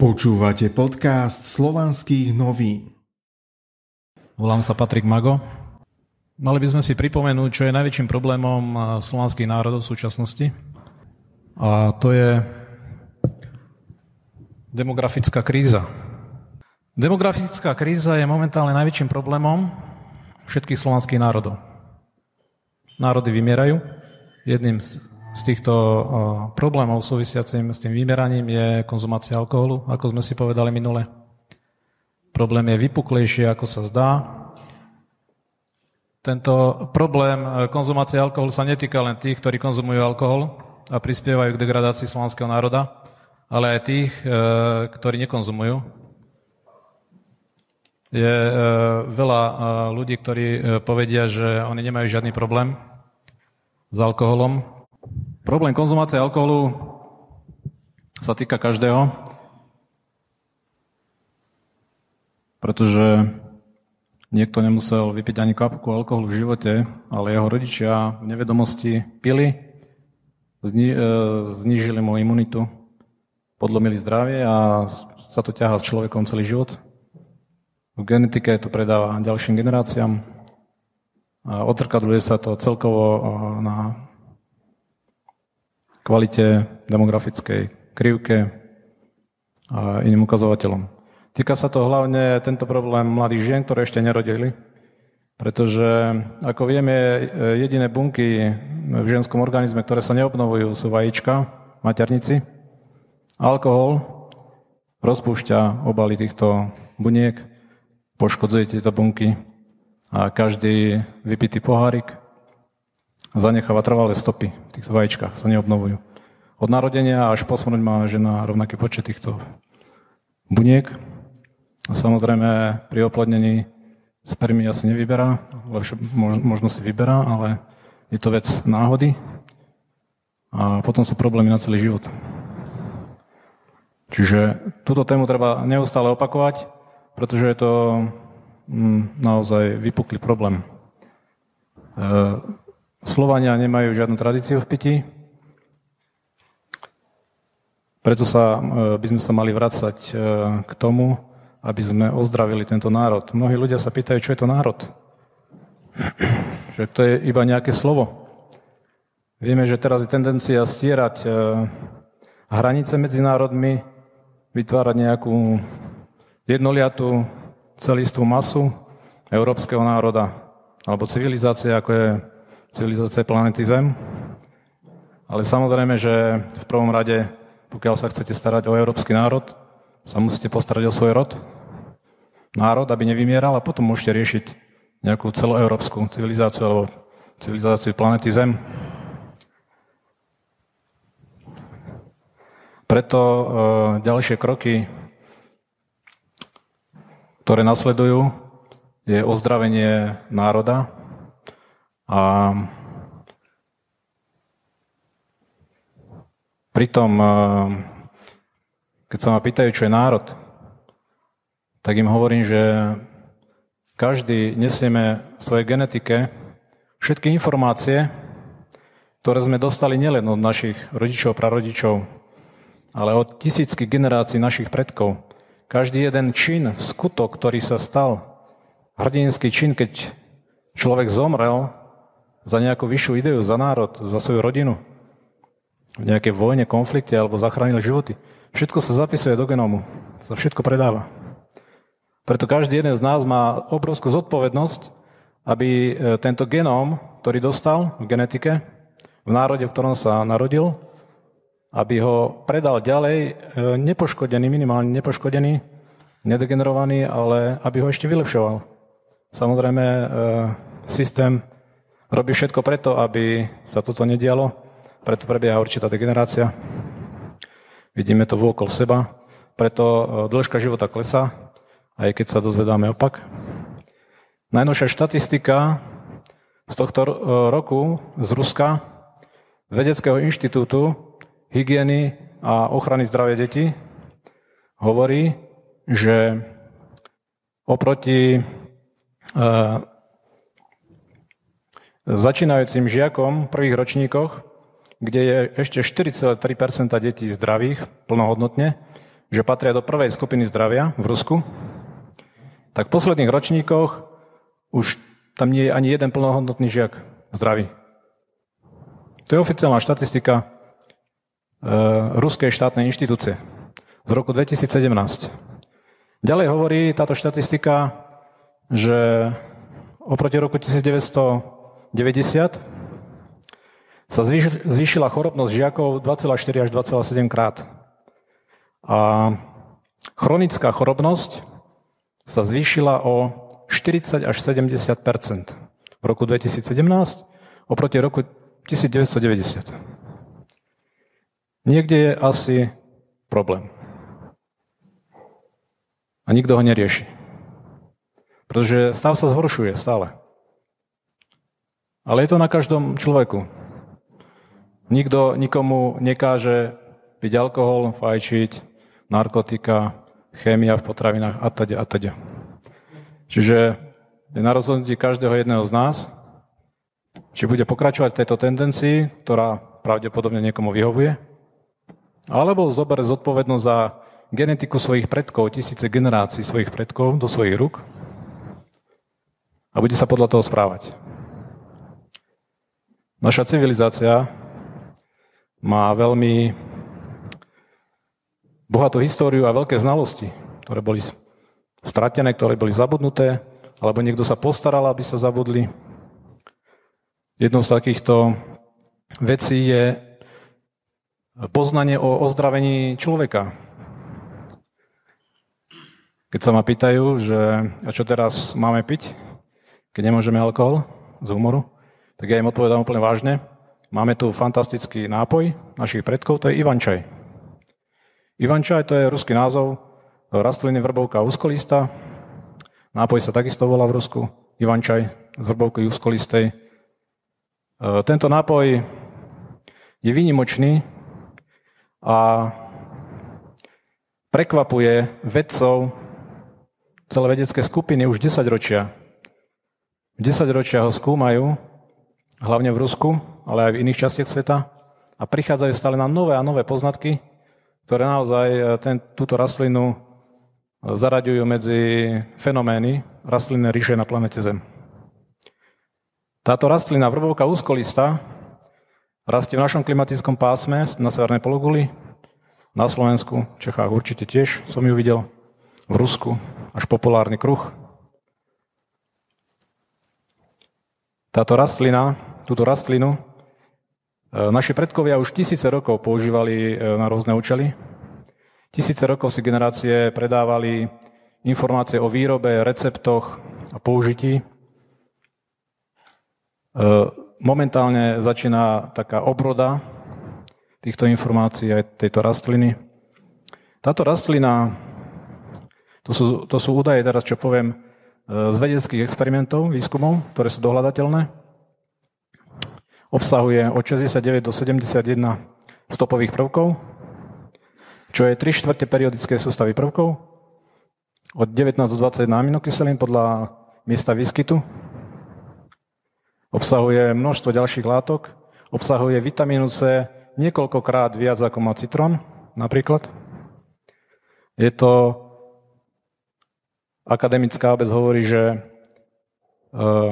Počúvate podcast slovanských novín. Volám sa Patrik Mago. Mali by sme si pripomenúť, čo je najväčším problémom slovanských národov v súčasnosti. A to je demografická kríza. Demografická kríza je momentálne najväčším problémom všetkých slovanských národov. Národy vymierajú. Jedným z z týchto problémov súvisiacím s tým vymeraním je konzumácia alkoholu, ako sme si povedali minule. Problém je vypuklejší, ako sa zdá. Tento problém e, konzumácie alkoholu sa netýka len tých, ktorí konzumujú alkohol a prispievajú k degradácii slovanského národa, ale aj tých, e, ktorí nekonzumujú. Je veľa ľudí, ktorí povedia, že oni nemajú žiadny problém s alkoholom, Problém konzumácie alkoholu sa týka každého, pretože niekto nemusel vypiť ani kapku alkoholu v živote, ale jeho rodičia v nevedomosti pili, zni, e, znižili mu imunitu, podlomili zdravie a sa to ťahá s človekom celý život. V genetike to predáva ďalším generáciám a odzrkadluje sa to celkovo na kvalite demografickej krivke a iným ukazovateľom. Týka sa to hlavne tento problém mladých žien, ktoré ešte nerodili, pretože, ako vieme, jediné bunky v ženskom organizme, ktoré sa neobnovujú, sú vajíčka, maternici. Alkohol rozpúšťa obaly týchto buniek, poškodzuje tieto bunky a každý vypitý pohárik zanecháva trvalé stopy v týchto vajíčkach, sa neobnovujú. Od narodenia až po smrť má žena rovnaký počet týchto buniek. A samozrejme pri oplodnení spermie asi nevyberá, lepšie možno si vyberá, ale je to vec náhody a potom sú problémy na celý život. Čiže túto tému treba neustále opakovať, pretože je to mm, naozaj vypuklý problém. E, Slovania nemajú žiadnu tradíciu v pití, preto sa, e, by sme sa mali vrácať e, k tomu, aby sme ozdravili tento národ. Mnohí ľudia sa pýtajú, čo je to národ. Že to je iba nejaké slovo. Vieme, že teraz je tendencia stierať e, hranice medzi národmi, vytvárať nejakú jednoliatú celistvú masu európskeho národa alebo civilizácie, ako je civilizácie planety Zem. Ale samozrejme, že v prvom rade, pokiaľ sa chcete starať o európsky národ, sa musíte postarať o svoj rod, národ, aby nevymieral a potom môžete riešiť nejakú celoeurópsku civilizáciu alebo civilizáciu planety Zem. Preto e, ďalšie kroky, ktoré nasledujú, je ozdravenie národa, a pritom, eh, keď sa ma pýtajú, čo je národ, tak im hovorím, že každý nesieme v svojej genetike všetky informácie, ktoré sme dostali nielen od našich rodičov, prarodičov, ale od tisícky generácií našich predkov. Každý jeden čin, skutok, ktorý sa stal, hrdinský čin, keď človek zomrel, za nejakú vyššiu ideu, za národ, za svoju rodinu, v nejakej vojne, konflikte alebo zachránil životy. Všetko sa zapisuje do genómu, sa všetko predáva. Preto každý jeden z nás má obrovskú zodpovednosť, aby e, tento genóm, ktorý dostal v genetike, v národe, v ktorom sa narodil, aby ho predal ďalej e, nepoškodený, minimálne nepoškodený, nedegenerovaný, ale aby ho ešte vylepšoval. Samozrejme, e, systém robí všetko preto, aby sa toto nedialo, preto prebieha určitá degenerácia. Vidíme to vôkol seba, preto e, dĺžka života klesá, aj keď sa dozvedáme opak. Najnovšia štatistika z tohto e, roku z Ruska, z Vedeckého inštitútu hygieny a ochrany zdravia detí, hovorí, že oproti e, začínajúcim žiakom v prvých ročníkoch, kde je ešte 4,3% detí zdravých plnohodnotne, že patria do prvej skupiny zdravia v Rusku, tak v posledných ročníkoch už tam nie je ani jeden plnohodnotný žiak zdravý. To je oficiálna štatistika e, Ruskej štátnej inštitúcie z roku 2017. Ďalej hovorí táto štatistika, že oproti roku 1990 sa zvýšila chorobnosť žiakov 2,4 až 2,7 krát. A chronická chorobnosť sa zvýšila o 40 až 70% v roku 2017 oproti roku 1990. Niekde je asi problém. A nikto ho nerieši. Pretože stav sa zhoršuje stále. Ale je to na každom človeku. Nikto nikomu nekáže piť alkohol, fajčiť, narkotika, chémia v potravinách a teda a teda. Čiže je na rozhodnutí každého jedného z nás, či bude pokračovať v tejto tendencii, ktorá pravdepodobne niekomu vyhovuje, alebo zoberie zodpovednosť za genetiku svojich predkov, tisíce generácií svojich predkov do svojich rúk a bude sa podľa toho správať. Naša civilizácia má veľmi bohatú históriu a veľké znalosti, ktoré boli stratené, ktoré boli zabudnuté, alebo niekto sa postaral, aby sa zabudli. Jednou z takýchto vecí je poznanie o ozdravení človeka. Keď sa ma pýtajú, že a čo teraz máme piť, keď nemôžeme alkohol z humoru, tak ja im odpovedám úplne vážne. Máme tu fantastický nápoj našich predkov, to je Ivančaj. Ivančaj to je ruský názov rastliny vrbovka úskolista. Nápoj sa takisto volá v Rusku. Ivančaj z vrbovky úskolistej. E, tento nápoj je výnimočný a prekvapuje vedcov celé vedecké skupiny už 10 ročia. 10 ročia ho skúmajú, hlavne v Rusku, ale aj v iných častiach sveta a prichádzajú stále na nové a nové poznatky, ktoré naozaj e, ten, túto rastlinu e, zaraďujú medzi fenomény rastlinné ríše na planete Zem. Táto rastlina vrbovka úzkolista rastie v našom klimatickom pásme na severnej pologuli, na Slovensku, v Čechách určite tiež som ju videl, v Rusku, až populárny kruh. Táto rastlina, túto rastlinu E, naši predkovia už tisíce rokov používali e, na rôzne účely. Tisíce rokov si generácie predávali informácie o výrobe, receptoch a použití. E, momentálne začína taká obroda týchto informácií aj tejto rastliny. Táto rastlina, to sú, to sú údaje teraz, čo poviem, z vedeckých experimentov, výskumov, ktoré sú dohľadateľné obsahuje od 69 do 71 stopových prvkov, čo je 3 štvrte periodické sústavy prvkov, od 19 do 21 aminokyselín podľa miesta výskytu. Obsahuje množstvo ďalších látok, obsahuje vitamínu C niekoľkokrát viac ako má citrón, napríklad. Je to, akademická obec hovorí, že e,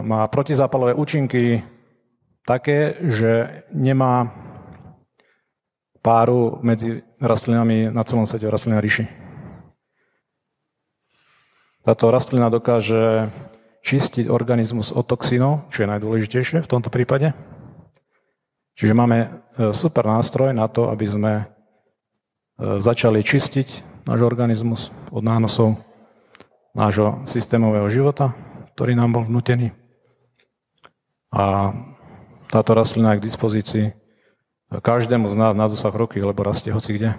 má protizápalové účinky také, že nemá páru medzi rastlinami na celom svete v rastlinnej ríši. Táto rastlina dokáže čistiť organizmus od toxínov, čo je najdôležitejšie v tomto prípade. Čiže máme e, super nástroj na to, aby sme e, začali čistiť náš organizmus od nánosov nášho systémového života, ktorý nám bol vnutený. A táto rastlina je k dispozícii každému z nás na dosah roky, lebo rastie hoci kde.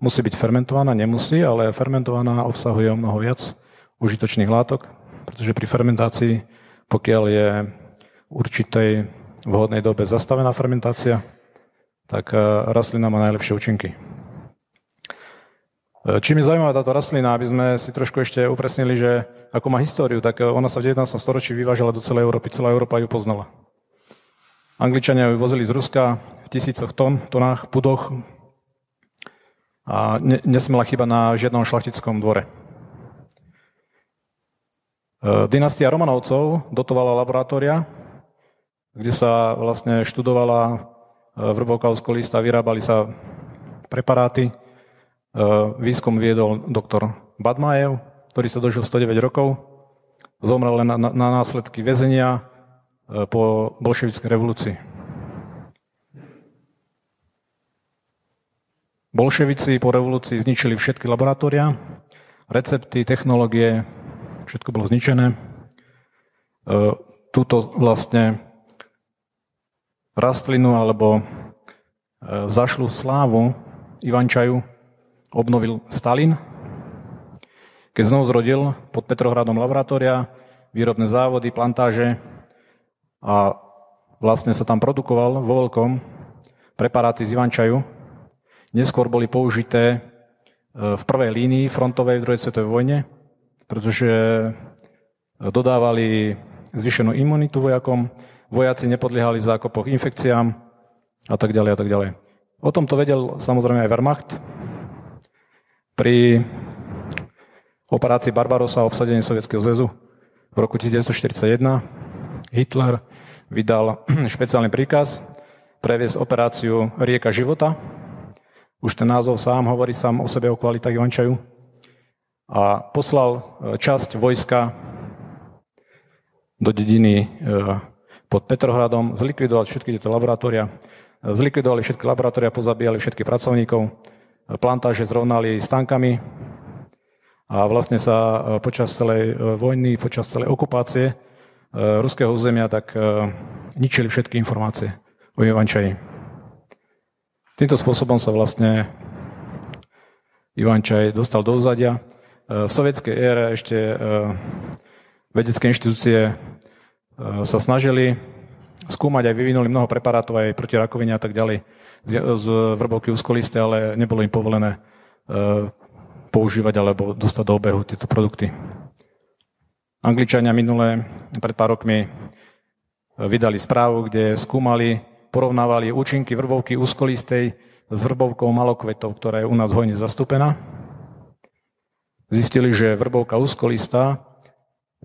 Musí byť fermentovaná, nemusí, ale fermentovaná obsahuje o mnoho viac užitočných látok, pretože pri fermentácii, pokiaľ je v určitej vhodnej dobe zastavená fermentácia, tak eh, rastlina má najlepšie účinky. Eh, čím je zaujímavá táto rastlina, aby sme si trošku ešte upresnili, že ako má históriu, tak eh, ona sa v 19. storočí vyvážala do celej Európy, celá Európa ju poznala. Angličania vozili z Ruska v tisícoch tón, tonách, pudoch. a ne, nesmela chyba na žiadnom šlachtickom dvore. E, dynastia Romanovcov dotovala laboratória, kde sa vlastne študovala e, vrbovka úzkolista, vyrábali sa preparáty. E, výskum viedol doktor Badmajev, ktorý sa dožil 109 rokov. Zomrel len na, na následky väzenia po bolševickej revolúcii. Bolševici po revolúcii zničili všetky laboratória, recepty, technológie, všetko bolo zničené. E, túto vlastne rastlinu alebo e, zašlu slávu Ivančaju obnovil Stalin. Keď znovu zrodil pod Petrohradom laboratória, výrobné závody, plantáže a vlastne sa tam produkoval vo veľkom preparáty z Ivančaju. Neskôr boli použité e, v prvej línii frontovej v druhej svetovej vojne pretože dodávali zvyšenú imunitu vojakom, vojaci nepodliehali v zákopoch infekciám a tak ďalej a tak ďalej. O tom to vedel samozrejme aj Wehrmacht. Pri operácii Barbarossa a obsadení Sovietskeho zväzu v roku 1941 Hitler vydal špeciálny príkaz previesť operáciu Rieka života. Už ten názov sám hovorí sám o sebe o kvalitách Ivančaju a poslal e, časť vojska do dediny e, pod Petrohradom, zlikvidovali všetky tieto laboratória, e, zlikvidovali všetky laboratória, pozabíjali všetkých pracovníkov, plantáže zrovnali s tankami. A vlastne sa počas celej vojny, počas celej okupácie ruského územia tak ničili všetky informácie o Ivančaji. Týmto spôsobom sa vlastne Ivančaj dostal do úzadia v sovietskej ére ešte vedecké inštitúcie sa snažili skúmať aj vyvinuli mnoho preparátov aj proti rakovine a tak ďalej z vrbovky úzkolisté, ale nebolo im povolené používať alebo dostať do obehu tieto produkty. Angličania minulé pred pár rokmi vydali správu, kde skúmali, porovnávali účinky vrbovky úzkolistej s vrbovkou malokvetov, ktorá je u nás hojne zastúpená zistili, že vrbovka úzkolistá,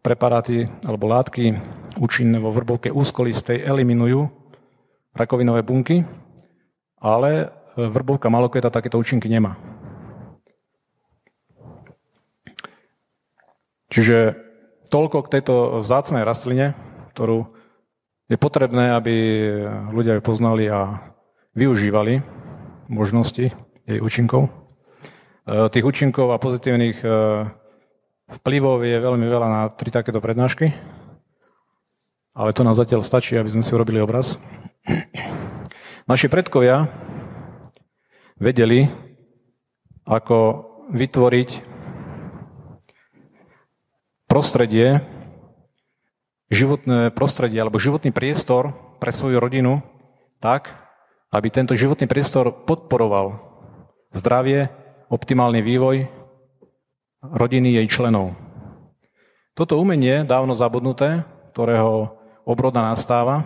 preparáty alebo látky účinné vo vrbovke úzkolistej eliminujú rakovinové bunky, ale vrbovka malokveta takéto účinky nemá. Čiže toľko k tejto vzácnej rastline, ktorú je potrebné, aby ľudia ju poznali a využívali možnosti jej účinkov. Eh, tých účinkov a pozitívnych eh, vplyvov je veľmi veľa na tri takéto prednášky, ale to nás zatiaľ stačí, aby sme si urobili obraz. Naši predkovia vedeli, ako vytvoriť prostredie, životné prostredie alebo životný priestor pre svoju rodinu tak, aby tento životný priestor podporoval zdravie, optimálny vývoj rodiny jej členov. Toto umenie, dávno zabudnuté, ktorého obroda nastáva,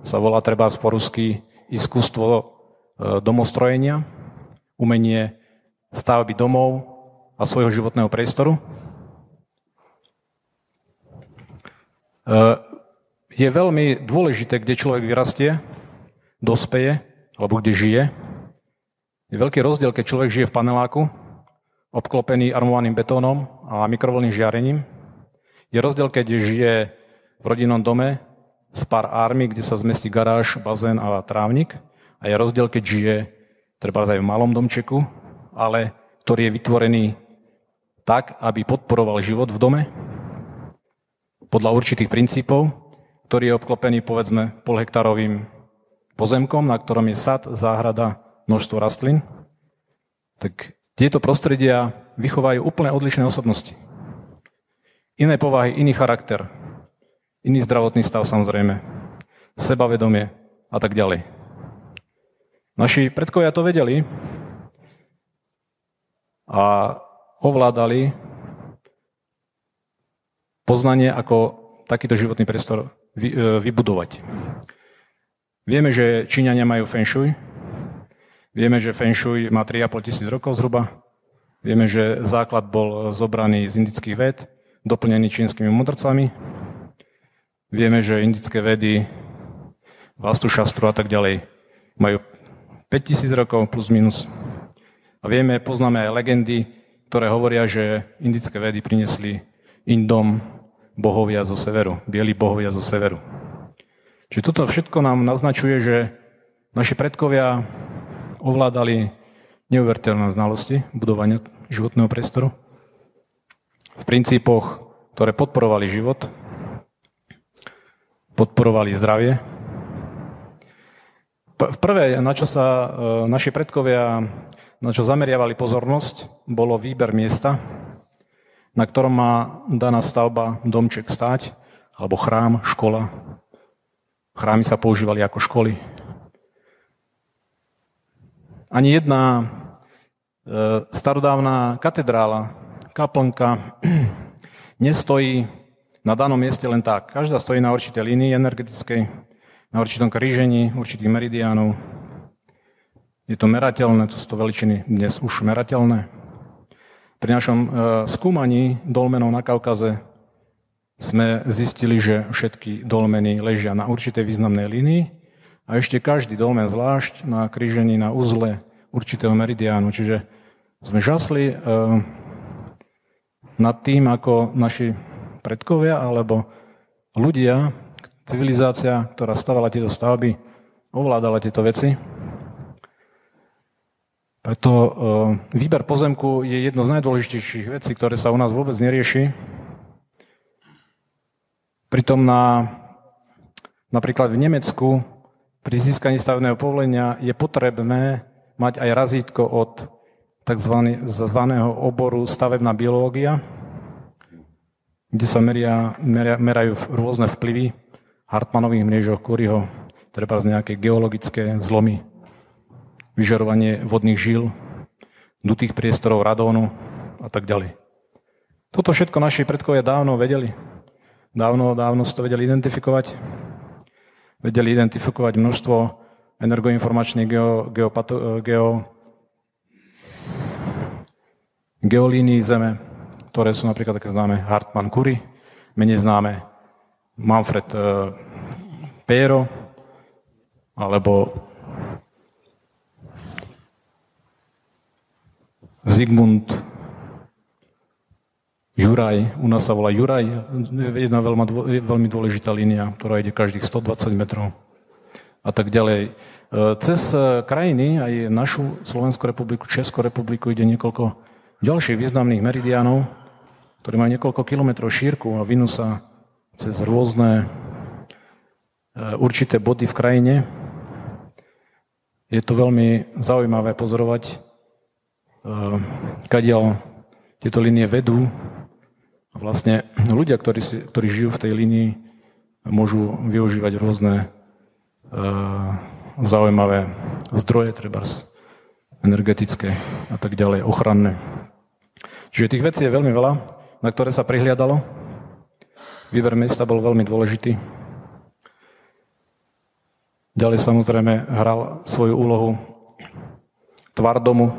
sa volá treba po rusky iskustvo e, domostrojenia, umenie stavby domov a svojho životného priestoru. E, je veľmi dôležité, kde človek vyrastie, dospeje, alebo kde žije, je veľký rozdiel, keď človek žije v paneláku, obklopený armovaným betónom a mikrovlným žiarením. Je rozdiel, keď žije v rodinnom dome s pár ármy, kde sa zmestí garáž, bazén a trávnik. A je rozdiel, keď žije treba aj v malom domčeku, ale ktorý je vytvorený tak, aby podporoval život v dome podľa určitých princípov, ktorý je obklopený povedzme polhektárovým pozemkom, na ktorom je sad, záhrada, množstvo rastlín, tak tieto prostredia vychovajú úplne odlišné osobnosti. Iné povahy, iný charakter, iný zdravotný stav samozrejme, sebavedomie a tak ďalej. Naši predkovia to vedeli a ovládali poznanie, ako takýto životný priestor e, vybudovať. Vieme, že Číňania majú feng shui, Vieme, že Feng Shui má 3,5 tisíc rokov zhruba. Vieme, že základ bol zobraný z indických ved, doplnený čínskymi mudrcami. Vieme, že indické vedy, Vastu Šastru a tak ďalej majú 5000 rokov plus minus. A vieme, poznáme aj legendy, ktoré hovoria, že indické vedy prinesli Indom bohovia zo severu, bieli bohovia zo severu. Čiže toto všetko nám naznačuje, že naši predkovia ovládali neuveriteľné znalosti budovania životného priestoru v princípoch, ktoré podporovali život, podporovali zdravie. V prvé, na čo sa e, naši predkovia, na čo zameriavali pozornosť, bolo výber miesta, na ktorom má daná stavba, domček stáť, alebo chrám, škola. Chrámy sa používali ako školy. Ani jedna e, starodávna katedrála, kaplnka nestojí na danom mieste len tak. Každá stojí na určitej línii energetickej, na určitom krížení, určitých meridiánov. Je to merateľné, to sú to veličiny dnes už merateľné. Pri našom e, skúmaní dolmenov na Kaukaze sme zistili, že všetky dolmeny ležia na určitej významnej línii a ešte každý dolmen zvlášť na krížení na uzle určitého meridiánu. Čiže sme žasli e, nad tým, ako naši predkovia alebo ľudia, civilizácia, ktorá stavala tieto stavby, ovládala tieto veci preto e, výber pozemku je jedno z najdôležitejších vecí, ktoré sa u nás vôbec nerieši. Pritom na, napríklad v Nemecku pri získaní stavebného povolenia je potrebné mať aj razítko od tzv. oboru stavebná biológia, kde sa meria, meria, merajú rôzne vplyvy Hartmanových mriežoch, Kuryho, treba z nejaké geologické zlomy vyžarovanie vodných žil, dutých priestorov radónu a tak ďalej. Toto všetko naši predkovia dávno vedeli. Dávno, dávno si to vedeli identifikovať. Vedeli identifikovať množstvo energoinformačných geo, geopato, geo, geolínií Zeme, ktoré sú napríklad také známe Hartmann Curry, menej známe Manfred uh, Pero, alebo Zigmund Juraj, u nás sa volá Juraj, jedna veľmi, veľmi dôležitá línia, ktorá ide každých 120 metrov a tak ďalej. E, cez e, krajiny, aj našu Slovenskú republiku, Českú republiku, ide niekoľko ďalších významných meridiánov, ktoré majú niekoľko kilometrov šírku a vinú sa cez rôzne e, určité body v krajine. Je to veľmi zaujímavé pozorovať, kadiaľ tieto línie vedú. A vlastne ľudia, ktorí, si, ktorí žijú v tej línii, môžu využívať rôzne uh, zaujímavé zdroje, treba energetické a tak ďalej, ochranné. Čiže tých vecí je veľmi veľa, na ktoré sa prihliadalo. Výber miesta bol veľmi dôležitý. Ďalej samozrejme hral svoju úlohu tvar domu,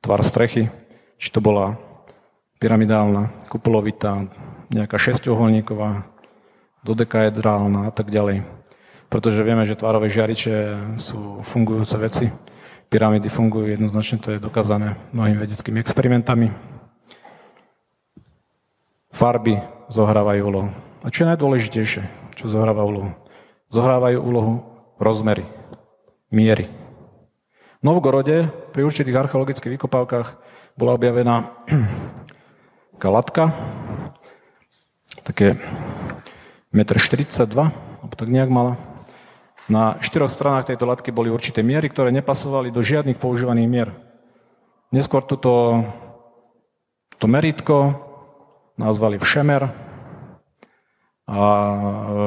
tvar strechy, či to bola pyramidálna, kupolovitá, nejaká šesťuholníková, dodekaedrálna a tak ďalej. Pretože vieme, že tvárové žiariče sú fungujúce veci. Pyramídy fungujú jednoznačne, to je dokázané mnohými vedeckými experimentami. Farby zohrávajú úlohu. A čo je najdôležitejšie, čo zohráva úlohu? Zohrávajú úlohu rozmery, miery. V Novgorode pri určitých archeologických vykopávkach bola objavená taká latka, také 1,42 m, alebo tak nejak mala. Na štyroch stranách tejto latky boli určité miery, ktoré nepasovali do žiadnych používaných mier. Neskôr toto to meritko nazvali všemer a e,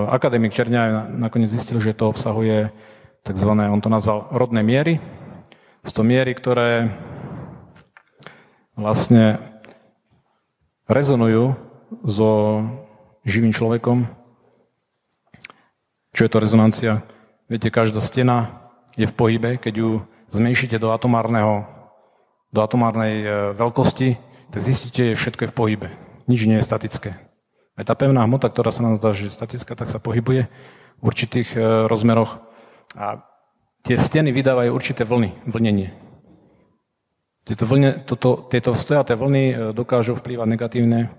akademik Čerňaj nakoniec zistil, že to obsahuje tzv. on to nazval rodné miery, sú to miery, ktoré vlastne rezonujú so živým človekom. Čo je to rezonancia? Viete, každá stena je v pohybe, keď ju zmenšíte do atomárneho, do atomárnej e, veľkosti, tak zistíte, že všetko je v pohybe. Nič nie je statické. Aj tá pevná hmota, ktorá sa nám zdá, že je statická, tak sa pohybuje v určitých e, rozmeroch. A tie steny vydávajú určité vlny, vlnenie. Tieto, vlne, toto, tieto stojaté vlny e, dokážu vplývať negatívne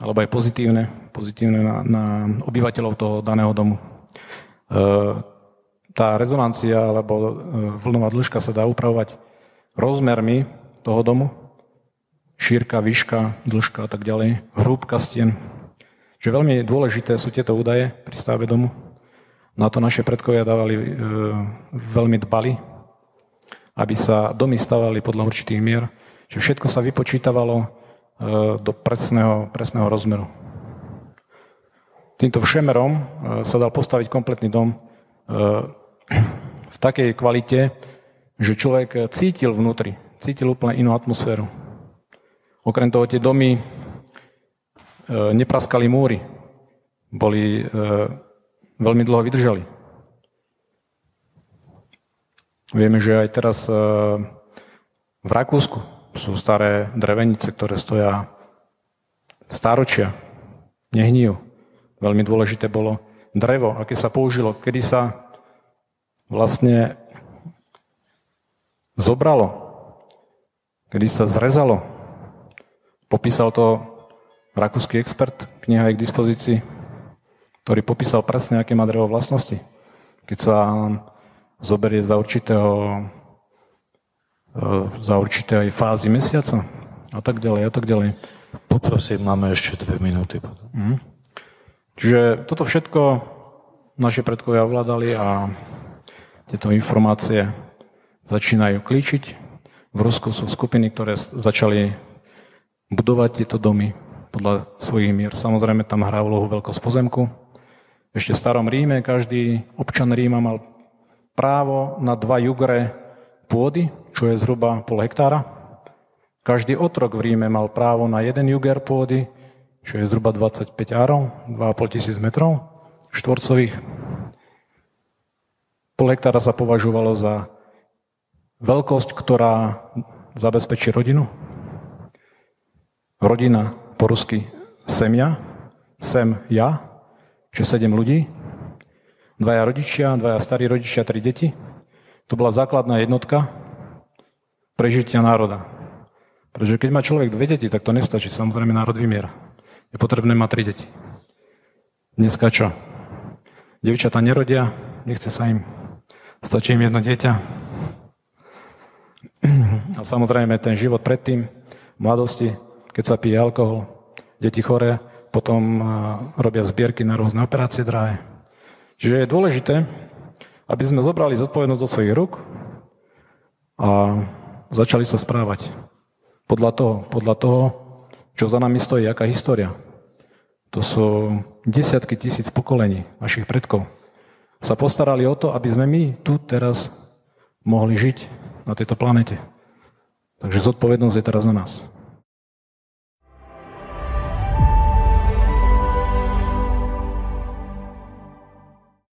alebo aj pozitívne, pozitívne na, na obyvateľov toho daného domu. E, tá rezonancia alebo e, vlnová dĺžka sa dá upravovať rozmermi toho domu, šírka, výška, dĺžka a tak ďalej, hrúbka stien. Čiže veľmi dôležité sú tieto údaje pri stave domu. Na to naše predkovia dávali, e, veľmi dbali, aby sa domy stavali podľa určitých mier. Čiže všetko sa vypočítavalo e, do presného, presného rozmeru. Týmto všemerom e, sa dal postaviť kompletný dom e, v takej kvalite, že človek cítil vnútri, cítil úplne inú atmosféru. Okrem toho tie domy nepraskali múry, boli, veľmi dlho vydržali. Vieme, že aj teraz e, v Rakúsku sú staré drevenice, ktoré stoja stáročia, nehníjú. Veľmi dôležité bolo drevo, aké sa použilo, kedy sa vlastne zobralo, kedy sa zrezalo. Popísal to rakúsky expert, kniha je k dispozícii, ktorý popísal presne, aké má drevo vlastnosti. Keď sa zoberie za určitého e, za určité aj fázy mesiaca a tak ďalej a tak ďalej. Poprosím, máme ešte dve minúty. Mm. Čiže toto všetko naši predkovia ovládali a tieto informácie začínajú klíčiť. V Rusku sú skupiny, ktoré začali budovať tieto domy podľa svojich mier. Samozrejme, tam hrá úlohu veľkosť pozemku. Ešte v starom Ríme každý občan Ríma mal právo na dva jugre pôdy, čo je zhruba pol hektára. Každý otrok v Ríme mal právo na jeden juger pôdy, čo je zhruba 25 árov, 2,5 tisíc metrov štvorcových. Pol hektára sa považovalo za veľkosť, ktorá zabezpečí rodinu. Rodina po rusky semia, sem ja, čiže sedem ľudí, dvaja rodičia, dvaja starí rodičia, tri deti. To bola základná jednotka prežitia národa. Pretože keď má človek dve deti, tak to nestačí. Samozrejme, národ vymiera. Je potrebné mať tri deti. Dneska čo? Devčata nerodia, nechce sa im. Stačí im jedno dieťa. A samozrejme, ten život predtým, v mladosti, keď sa pije alkohol, deti chore, potom robia zbierky na rôzne operácie drahé. Čiže je dôležité, aby sme zobrali zodpovednosť do svojich rúk a začali sa správať podľa toho, podľa toho, čo za nami stojí, aká história. To sú desiatky tisíc pokolení našich predkov. Sa postarali o to, aby sme my tu teraz mohli žiť na tejto planete. Takže zodpovednosť je teraz na nás.